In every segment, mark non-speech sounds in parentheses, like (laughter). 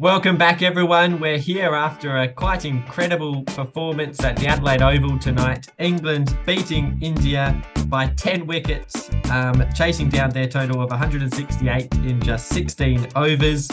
Welcome back, everyone. We're here after a quite incredible performance at the Adelaide Oval tonight. England beating India by 10 wickets, um, chasing down their total of 168 in just 16 overs.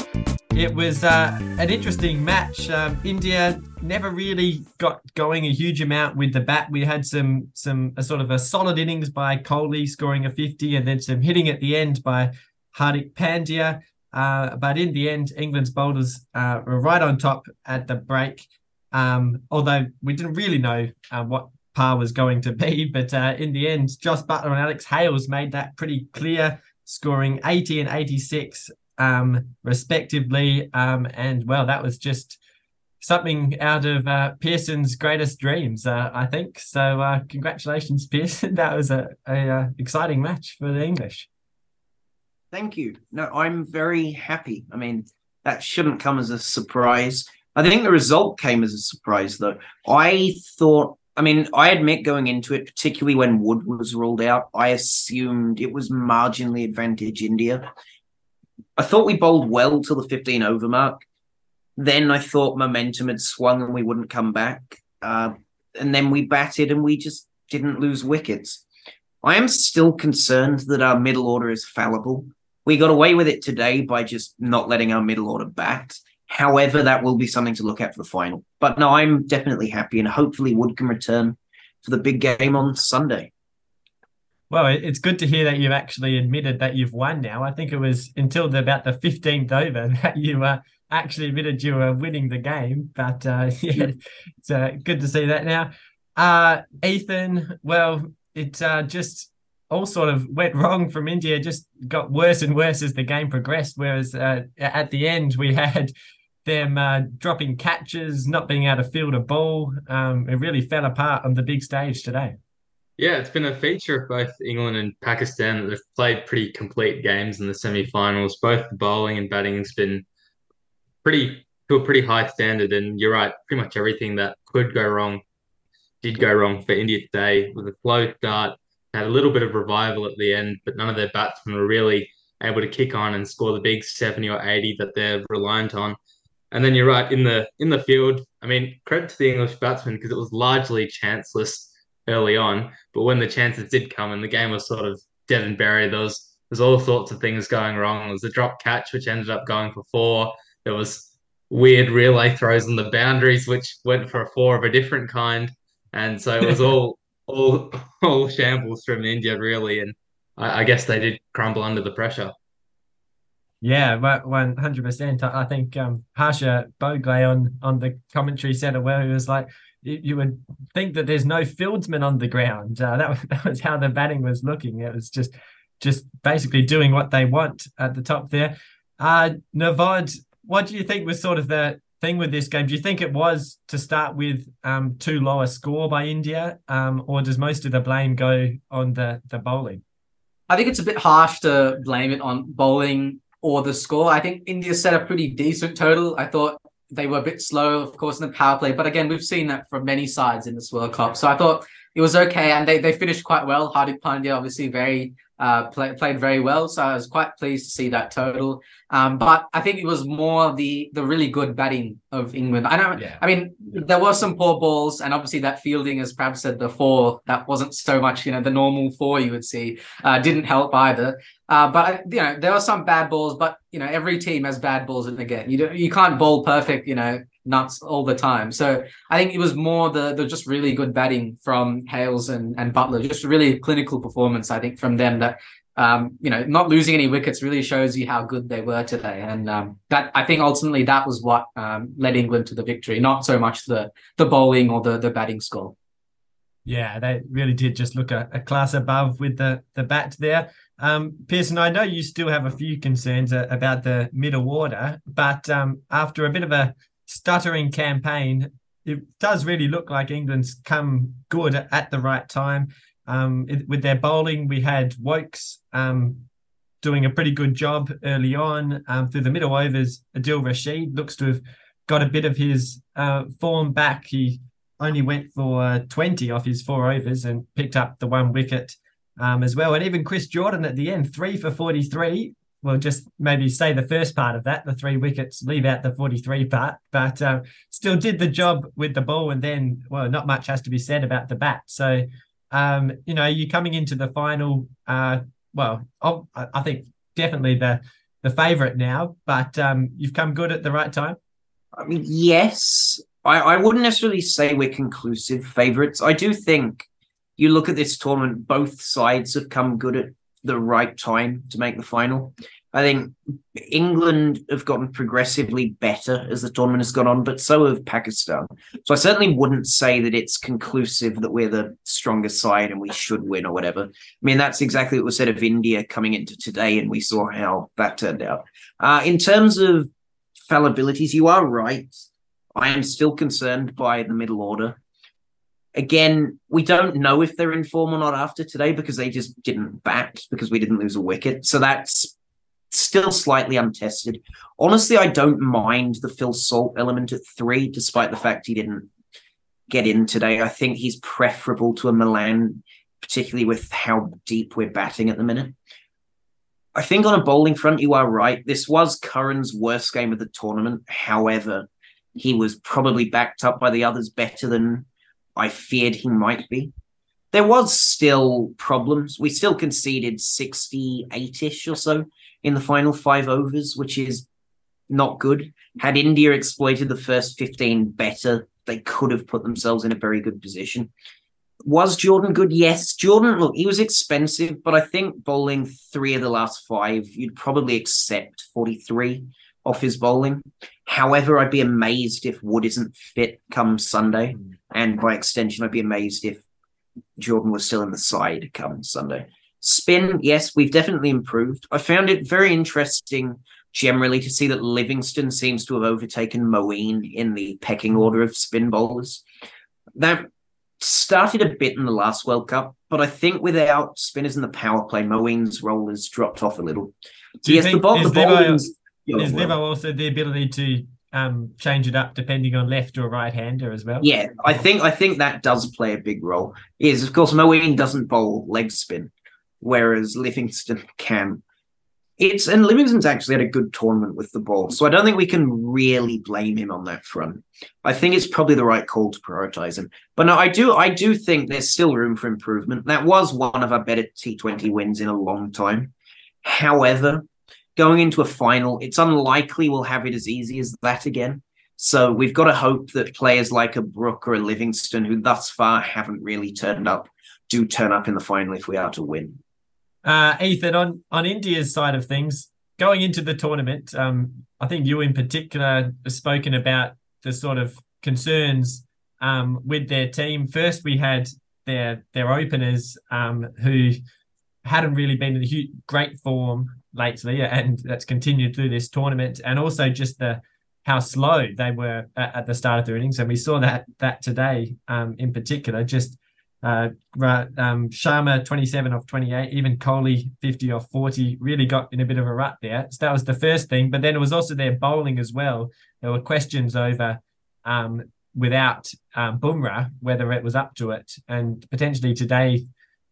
It was uh, an interesting match. Um, India never really got going a huge amount with the bat. We had some some a sort of a solid innings by Kohli scoring a 50, and then some hitting at the end by Hardik Pandya. Uh, but in the end, England's bowlers uh, were right on top at the break. Um, although we didn't really know uh, what par was going to be, (laughs) but uh, in the end, Jos Buttler and Alex Hales made that pretty clear, scoring 80 and 86 um, respectively. Um, and well, that was just something out of uh, Pearson's greatest dreams, uh, I think. So congratulations, (laughs) Pearson. that was a, a exciting match for the English. Thank you. No, I'm very happy. I mean, that shouldn't come as a surprise. I think the result came as a surprise, though. I thought, I mean, I admit going into it, particularly when Wood was ruled out, I assumed it was marginally advantage India. I thought we bowled well till the 15 over mark. Then I thought momentum had swung and we wouldn't come back. Uh, and then we batted and we just didn't lose wickets. I am still concerned that our middle order is fallible. We got away with it today by just not letting our middle order bat. However, that will be something to look at for the final. But no, I'm definitely happy, and hopefully Wood can return for the big game on Sunday. Well, it's good to hear that you've actually admitted that you've won now. I think it was until the, about the 15th over (laughs) that you uh, actually admitted you were winning the game. But uh, (laughs) yeah, it's uh, good to see that now. Uh, Ethan, well, it uh, just all sort of went (laughs) wrong from India, just got worse and worse as the game progressed. Whereas uh, at the end, we (laughs) had them uh, dropping catches, not being able to field a ball. Um, it really fell apart on the big stage today. Yeah, it's been a feature of both England and Pakistan that they've played pretty complete games in the semi-finals. Both the bowling and batting has been pretty to a pretty high standard. And you're right, pretty much everything that could go wrong did go wrong for India today with a slow start, had a little bit of revival at the end, but none of their batsmen were really able to kick on and score the big 70 or 80 that they're reliant on. And then you're right in the in the field. I mean, credit to the English batsmen because it was largely chanceless early on, but when the chances did come and the game was sort of dead and buried, there was there's all sorts of things going wrong. There was a drop catch which ended up going for four. There was weird relay throws on the boundaries which went for a four of a different kind, and so it was all all (laughs) all shambles from India really, and I, I guess they did crumble under the pressure. Yeah, one hundred percent. I think um, Harsha Bhogle on on the commentary said it well. He was like, "You would think that there's no fieldsman on the ground." Uh, (laughs) that was that was how the batting was looking. It was just just basically doing what they want at the top there. Uh, Navod, what do you think was sort of the thing with this game. Do you think it was to start with um, too low a score by India, um, or does most of the blame go on the the bowling? I think it's a bit harsh to blame it on bowling or the score. I think India set a pretty decent total. I thought they were a bit slow, of course, in the power play, but again, we've seen that from many sides in this World Cup. So I thought it was okay, and they they finished quite well. Hardik Pandya obviously very uh, play, played very well. So I was quite pleased to see that total. Um, but I think it was more the the really good batting of England. I know. Yeah. I mean, there were some poor balls, and obviously that fielding, as Prab said, the four that wasn't so much. You know, the normal four you would see uh, didn't help either. Uh, but you know, there were some bad balls. But you know, every team has bad balls, and again, you don't, you can't bowl perfect. You know, nuts all the time. So I think it was more the the just really good batting from Hales and, and Buttler, just really clinical performance, I think, from them that um, you know, not losing any wickets really shows you how good they were today. And um, that I think ultimately that was what um, led England to the victory, not so much the the bowling or the the batting score. Yeah, they really did just look a, a class above with the the bat there. Um, Pearson, I know you still have a few concerns uh, about the middle order, but um, after a bit of a stuttering campaign, it does really look like England's come good at the right time. Um, it, with their bowling, we had Woakes um, doing a pretty good job early on um, through the middle overs. Adil Rashid looks to have got a bit of his uh, form back. He only went for uh, 20 off his four overs and picked up the one wicket um, as well. And even Chris Jordan at the end, three for 43, we'll just maybe say the first part of that, the three wickets, leave out the 43 part, but uh, still did the job with the ball. And then, well, not much has to be said about the bat. So, um, you know, you're coming into the final, uh, well, I'll, I think definitely the the favourite now, but um, you've come good at the right time. I mean, yes, I, I wouldn't necessarily say we're conclusive favourites. I do think you look at this tournament, both sides have come good at the right time to make the final. I think England have gotten progressively better as the tournament has gone on, but so have Pakistan. So I certainly wouldn't say that it's conclusive that we're the stronger side and we should win or whatever. I mean, that's exactly what was said of India coming into today, and we saw how that turned out. Uh, in terms of fallibilities, you are right. I am still concerned by the middle order. Again, we don't know if they're in form or not after today because they just didn't bat because we didn't lose a wicket. So that's still slightly untested. Honestly, I don't mind the Phil Salt element at three, despite the fact he didn't get in today. I think he's preferable to a Malan, particularly with how deep we're batting at the minute. I think on a bowling front, you are right. This was Curran's worst game of the tournament. However, he was probably backed up by the others better than I feared he might be there was still problems. We still conceded 68-ish or so in the final five overs, which is not good. Had India exploited the first 15 better, they could have put themselves in a very good position. Was Jordan good? Yes. Jordan, look, he was expensive, but I think bowling three of the last five, you'd probably accept 43 off his bowling. However, I'd be amazed if Wood isn't fit come Sunday. Mm. And by extension, I'd be amazed if Jordan was still in the side come Sunday. Spin, yes, we've definitely improved. I found it very interesting generally to see that Livingstone seems to have overtaken Moeen in the pecking order of spin bowlers. That started a bit in the last World Cup, but I think without spinners in the power play, Moeen's role has dropped off a little. Do yes, think, the, ball, the bowling. Is Livo also the ability to um, change it up depending on left or right hander as well. Yeah, I think I think that does play a big role. Is of course Moeen doesn't bowl leg spin, whereas Livingstone can. It's and Livingstone's actually had a good tournament with the ball, so I don't think we can really blame him on that front. I think it's probably the right call to prioritize him. But no, I do I do think there's still room for improvement. That was one of our better T20 wins in a long time. However, going into a final, it's unlikely we'll have it as easy as that again. So we've got to hope that players like a Brook or a Livingstone, who thus far haven't really turned up, do turn up in the final if we are to win. Uh, Ethan, on on India's side of things, going into the tournament, um, I think you in particular have spoken about the sort of concerns um, with their team. First, we had their their openers um, who hadn't really been in great form lately, and that's continued through this tournament, and also just the how slow they were at, at the start of the innings, and we saw that that today um, in particular. Just uh, um, Sharma 27 off 28, even Kohli 50 off 40, really got in a bit of a rut there. So that was the first thing, but then it was also their bowling as well. There were questions over um, without um, Bumrah whether it was up to it, and potentially today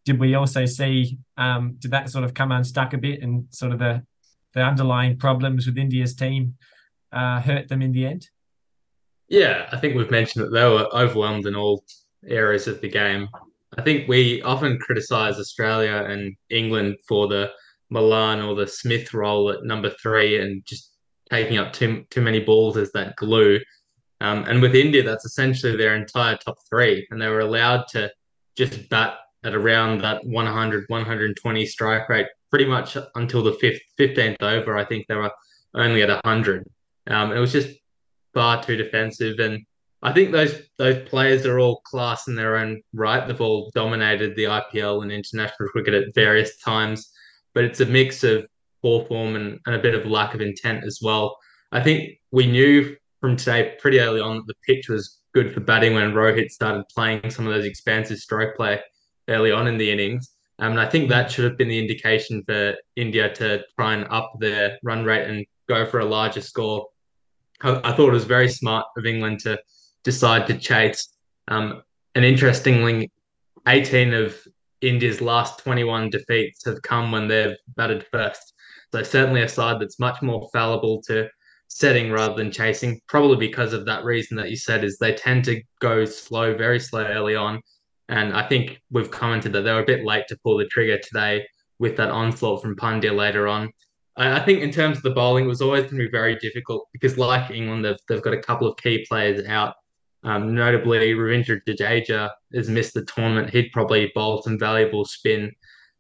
did we also see um, did that sort of come unstuck a bit and sort of the the underlying problems with India's team uh, hurt them in the end? Yeah, I think we've mentioned that they were overwhelmed in all areas of the game. I think we often criticise Australia and England for the Malan or the Smith role at number three and just taking up too too many balls as that glue. Um, and with India, that's essentially their entire top three, and they were allowed to just bat at around that 100, 120 strike rate pretty much until the fifth, 15th over. I think they were only at 100. Um, it was just far too defensive. And I think those those players are all class in their own right. They've all dominated the IPL and international cricket at various times, but it's a mix of poor form and, and a bit of lack of intent as well. I think we knew from today pretty early on that the pitch was good for batting when Rohit started playing some of those expansive stroke play early on in the innings. Um, and I think that should have been the indication for India to try and up their run rate and go for a larger score. I, I thought it was very smart of England to decide to chase. Um, and interestingly, 18 of India's last 21 defeats have come when they've batted first. So certainly a side that's much more fallible to setting rather than chasing, probably because of that reason that you said is they tend to go slow, very slow early on. And I think we've commented that they were a bit late to pull the trigger today with that onslaught from Pandya later on. I, think in terms of the bowling, it was always going to be very difficult because, like England, they've, they've got a couple of key players out. Um, notably, Ravindra Jadeja has missed the tournament. He'd probably bowl some valuable spin.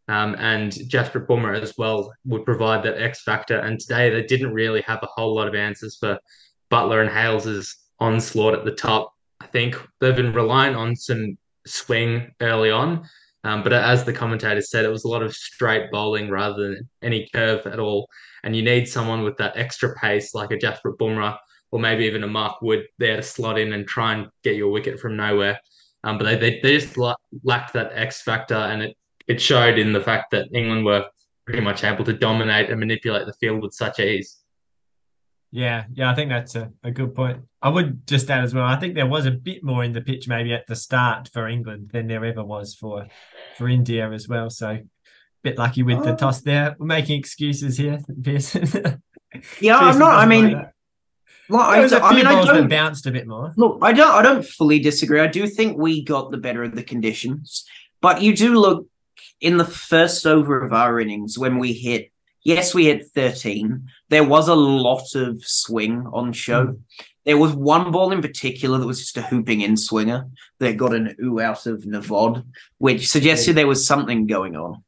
Um, and Jasprit Bumrah as well would provide that X factor. And today they didn't really have a whole lot of answers for Buttler and Hales's onslaught at the top. I think they've been relying on some swing early on, um, but as the commentator said, it was a lot of straight bowling rather than any curve at all. And you need someone with that extra pace, like a Jasprit Bumrah or maybe even a Mark Wood there to slot in and try and get your wicket from nowhere. Um, but they, they, they just lacked that X factor, and it, it showed in the fact that England were pretty much able to dominate and manipulate the field with such ease. Yeah, yeah, I think that's a, a good point. I would just add as well. I think there was a bit more in the pitch maybe at the start for England than there ever was for for India as well. So a bit lucky with oh. the toss there. We're making excuses here, (laughs) Pearson. yeah, I'm not. I mean, like, there was I, a few I mean, balls that bounced a bit more. Look, I don't. I don't fully disagree. I do think we got the better of the conditions, but you do look in the first over of our innings when we hit Yes, we hit 13. There was a lot of swing on show. Hmm. There was one ball in particular that was just a hooping in swinger that got an ooh out of Navod, which suggested there was something going on.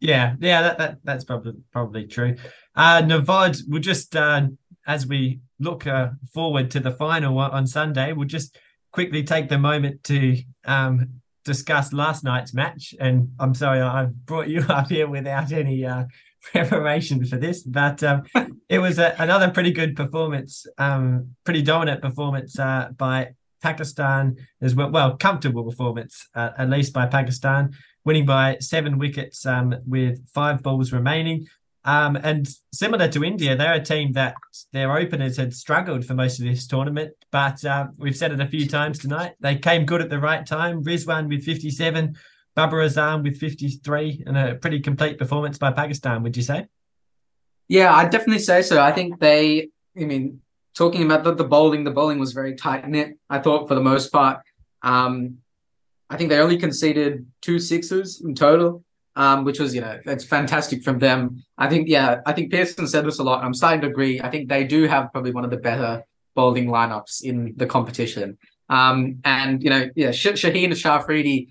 Yeah, yeah, that, that that's probably probably true. Uh Navod will just uh, as we look uh, forward to the final on Sunday, we'll just quickly take the moment to um, discuss last night's match, and I'm sorry I brought you (laughs) up here without any uh, (laughs) preparation for this, but um, it was a, another pretty good performance, um, pretty dominant performance uh, by Pakistan as well. Well, comfortable performance uh, at least by Pakistan, winning by seven wickets um, with five balls remaining. Um, and similar to India, they're a team that their openers had struggled for most of this tournament, but uh, we've said it a few times tonight. They came good at the right time. Rizwan with 57, Babar Azam with 53, and a pretty complete performance by Pakistan, would you say? Yeah, I'd definitely say so. I think they, I mean, talking about the, the bowling, the bowling was very tight knit, I thought, for the most part. Um, I think they only conceded two sixes in total um, which was, you know, it's fantastic from them. I think, yeah, I think Pearson said this a lot. I'm starting to agree. I think they do have probably one of the better bowling lineups in the competition. Um, and, you know, yeah, Sh- Shaheen Shah Afridi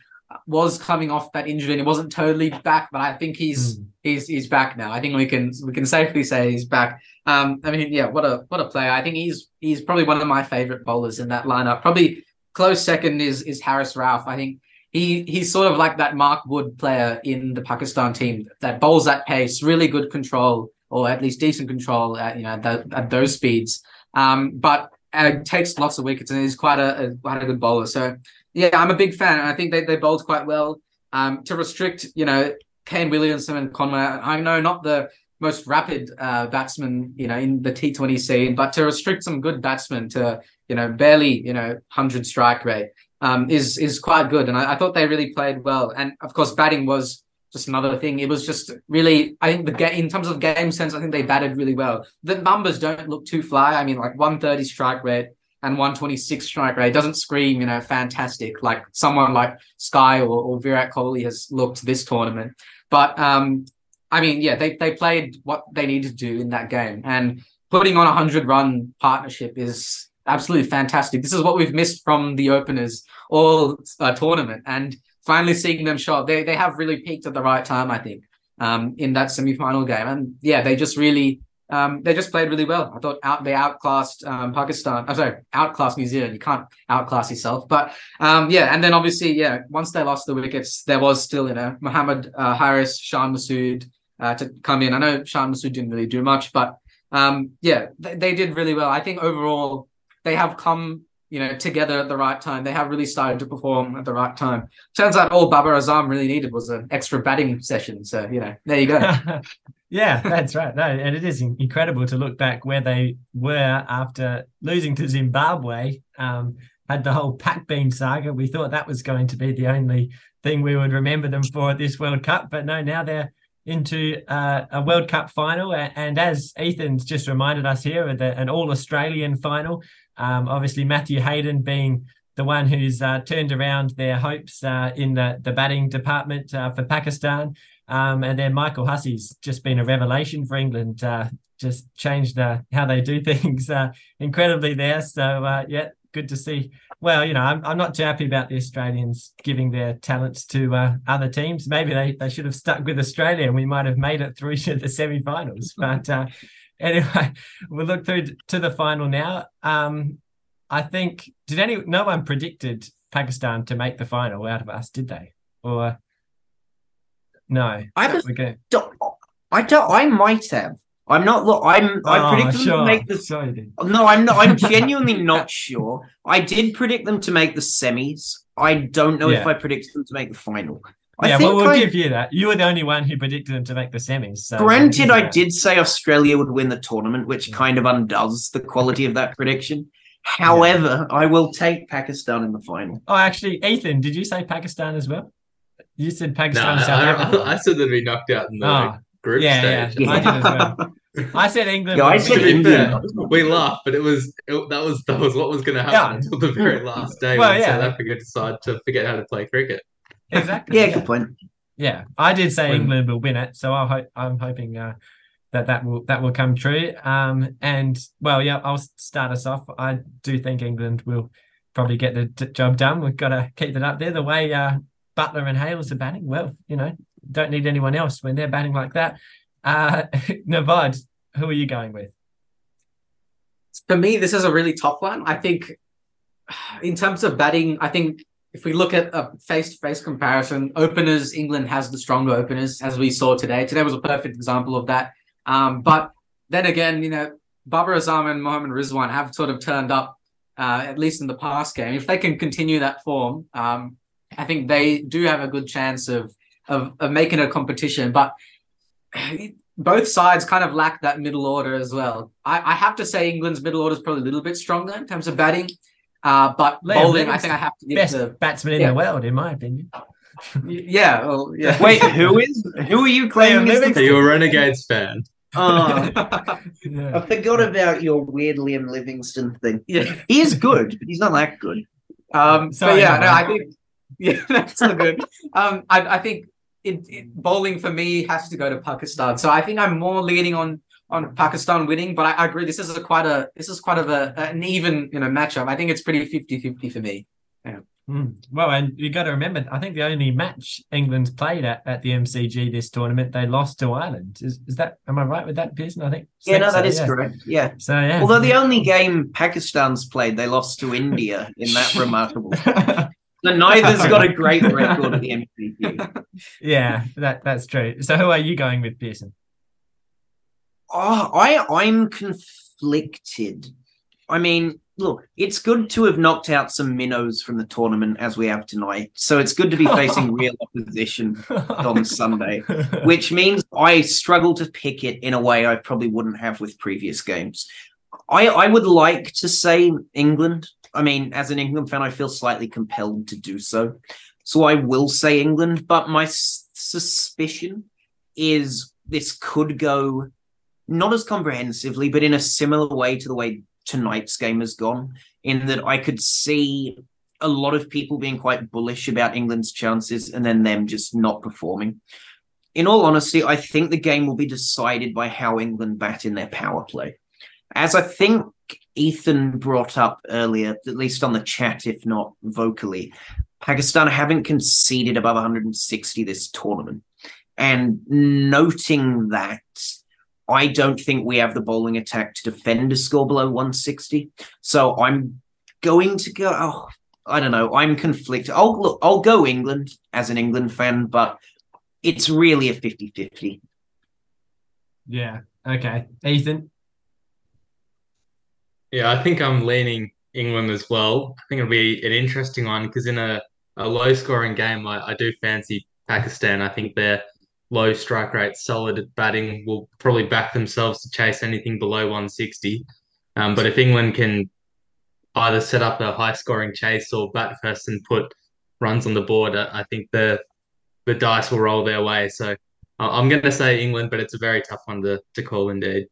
was coming off that injury and he wasn't totally back, but I think he's mm. he's he's back now. I think we can we can safely say he's back. Um, I mean, yeah, what a what a player. I think he's he's probably one of my favorite bowlers in that lineup. Probably close second is is Haris Rauf. I think he he's sort of like that Mark Wood player in the Pakistan team that bowls at pace, really good control, or at least decent control at you know at, at those speeds. Um, but uh, takes lots of wickets and he's quite a, a, quite a good bowler. So yeah, I'm a big fan. and I think they they bowled quite well. Um, to restrict, you know, Kane Williamson and Conway. I know not the most rapid uh, batsman, you know, in the T20 scene, but to restrict some good batsmen to, you know, barely, you know, hundred strike rate um, is is quite good, and I, I, thought they really played well. And of course, batting was just another thing. It was just really, I think the game in terms of game sense, I think they batted really well. The numbers don't look too fly. I mean, like 130 strike rate and 126 strike rate doesn't scream, you know, fantastic like someone like Sky or, or Virat Kohli has looked this tournament. But um, I mean, yeah, they they played what they needed to do in that game, and putting on a hundred run partnership is absolutely fantastic. This is what we've missed from the openers all uh, tournament, and finally seeing them show up. They they have really peaked at the right time, I think, um, in that semi final game, and yeah, they just really. Um, they just played really well. I thought out they outclassed um, Pakistan. I'm sorry, outclassed New Zealand. You can't outclass yourself. But um, yeah, and then obviously, yeah, once they lost the wickets, there was still you know Mohammad uh, Haris, Shan Masood uh, to come in. I know Shan Masood didn't really do much, but um, yeah, they, they did really well. I think overall they have come you know together at the right time. They have really started to perform at the right time. Turns out all Babar Azam really needed was an extra batting session. So you know, there you go. (laughs) yeah, that's right. No, and it is incredible to look back where they were after losing to Zimbabwe. Um, had the whole Pak Bean saga. We thought that was going to be the only thing we would remember them for at this World Cup, but no, now they're into uh, a World Cup final. And as Ethan's just reminded us here, an All Australian final. Um, obviously, Matthew Hayden being the one who's uh, turned around their hopes uh, in the, the batting department uh, for Pakistan. Um, and then Michael Hussey's just been a revelation for England, uh, just changed uh, how they do (laughs) things uh, incredibly there. So, yeah, good to see. Well, you know, I'm, I'm not too happy about the Australians giving their talents to other teams. Maybe they, they should have stuck with Australia and we might have made it through (laughs) to the semi finals. But anyway, (laughs) we'll look through to the final now. Um, I think did any no one predicted Pakistan to make the final out of us, did they? Or no? I just okay. don't, I don't. I might have. I'm not. Look, I'm. Oh, I predict them to make the. Sorry, no, I'm not. I'm (laughs) genuinely not sure. I did predict them to make the semis. I don't know yeah. if I predicted them to make the final. I yeah, well, we'll I, give you that. You were the only one who predicted them to make the semis. So granted, I did say Australia would win the tournament, which yeah. kind of undoes the quality of that prediction. However, yeah. I will take Pakistan in the final. Oh, actually, Ethan, did you say Pakistan as well? You said Pakistan. No, I, (laughs) I, said they'd be knocked out in the oh, group yeah, stage. Yeah, I did as well. (laughs) I said England. Yeah, I said England. we laughed, but it was it, that was that was what was going to happen yeah. until the very last day well, when yeah. South Africa decided to forget how to play cricket. Exactly. yeah, good point. Yeah, I did say when, England will win it, so I hope I'm hoping uh, that that will that will come true. Um, and well, yeah, I'll start us off. I do think England will probably get the t- job done. We've got to keep it up there. The way uh, Buttler and Hales are batting, well, you know, don't need anyone else when they're batting like that. Uh, (laughs) Navad, who are you going with? For me, this is a really tough one. I think, in terms of batting, I think if we look at a face-to-face comparison, openers, England has the stronger openers, as we saw today. Today was a perfect example of that. Um, but then again, you know, Babar Azam and Mohammad Rizwan have sort of turned up, uh, at least in the past game. If they can continue that form, um, I think they do have a good chance of, of, of making a competition. But both sides kind of lack that middle order as well. I, I have to say England's middle order is probably a little bit stronger in terms of batting. Uh, but Liam bowling, I think I have to give best the batsman in yeah. the world, in my opinion. yeah, well, yeah. (laughs) Wait, who is who are you claiming? Are you a Renegades fan? (laughs) Oh, (laughs) yeah. I forgot about your weird Liam Livingstone thing. Yeah, he is good, but he's not that good. Um, so yeah, no, I think yeah, that's all good. Um, I, I think it, it, bowling for me has to go to Pakistan. So I think I'm more leaning on on Pakistan winning, but I, I agree. This is a quite a this is quite of a an even you know matchup. I think it's pretty 50-50 for me. Yeah. Mm. Well, and you got to remember, I think the only match England's played at, at the MCG this tournament, they lost to Ireland. Is, is that, am I right with that, Pearson? I think. Yeah, no, that so, is yeah. correct. Yeah. So, yeah. Although the only game Pakistan's played, they lost to India in that (laughs) remarkable. (laughs) So neither's got a great record at the MCG. (laughs) Yeah, that, that's true. So who are you going with, Pearson? Oh, I I'm conflicted. I mean, look, it's good to have knocked out some minnows from the tournament as we have tonight. So it's good to be facing (laughs) real opposition on Sunday, which means I struggle to pick it in a way I probably wouldn't have with previous games. I, I would like to say England. I mean, as an England fan, I feel slightly compelled to do so. So I will say England, but my s- suspicion is this could go not as comprehensively, but in a similar way to the way tonight's game has gone, in that I could see a lot of people being quite bullish about England's chances and then them just not performing. In all honesty, I think the game will be decided by how England bat in their power play. As I think Ethan brought up earlier, at least on the chat, if not vocally, Pakistan haven't conceded above 160 this tournament. And noting that, I don't think we have the bowling attack to defend a score below 160. So I'm going to go. Oh, I don't know. I'm conflicted. I'll look. I'll go England as an England fan, but it's really a 50-50. Yeah. Okay. Ethan. Yeah, I think I'm leaning England as well. I think it'll be an interesting one because in a, a low scoring game, I, I do fancy Pakistan. I think they're low strike rate, solid batting will probably back themselves to chase anything below 160. Um, but if England can either set up a high scoring chase or bat first and put runs on the board, I think the the dice will roll their way. So I'm going to say England, but it's a very tough one to, to call indeed.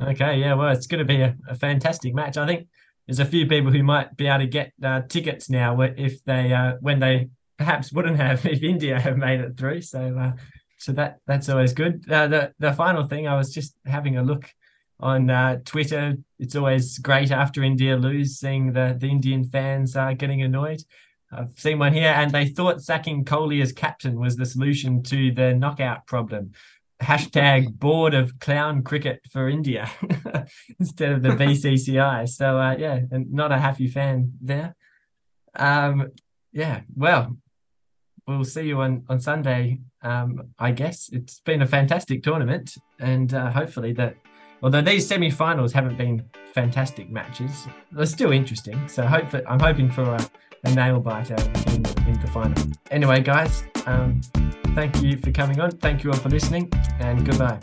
Okay, yeah, well, it's going to be a, a fantastic match. I think there's a few people who might be able to get uh, tickets now if they uh, when they perhaps wouldn't have (laughs) if India have made it through. So uh, so that that's always good. Uh, the the final thing, I was just having a look on uh, Twitter. It's always great after India lose, seeing the the Indian fans uh, getting annoyed. I've seen one here, and they thought sacking Kohli as captain was the solution to the knockout problem. Hashtag board of clown cricket for India (laughs) instead of the (laughs) BCCI. So uh, yeah, and not a happy fan there. Um, yeah, well, we'll see you on on Sunday. Um, I guess it's been a fantastic tournament, and uh, hopefully that. Although these semi-finals haven't been fantastic matches, they're still interesting. So hope I'm hoping for a, a nail biter in, in the final. Anyway, guys, um, thank you for coming on. Thank you all for listening, and goodbye.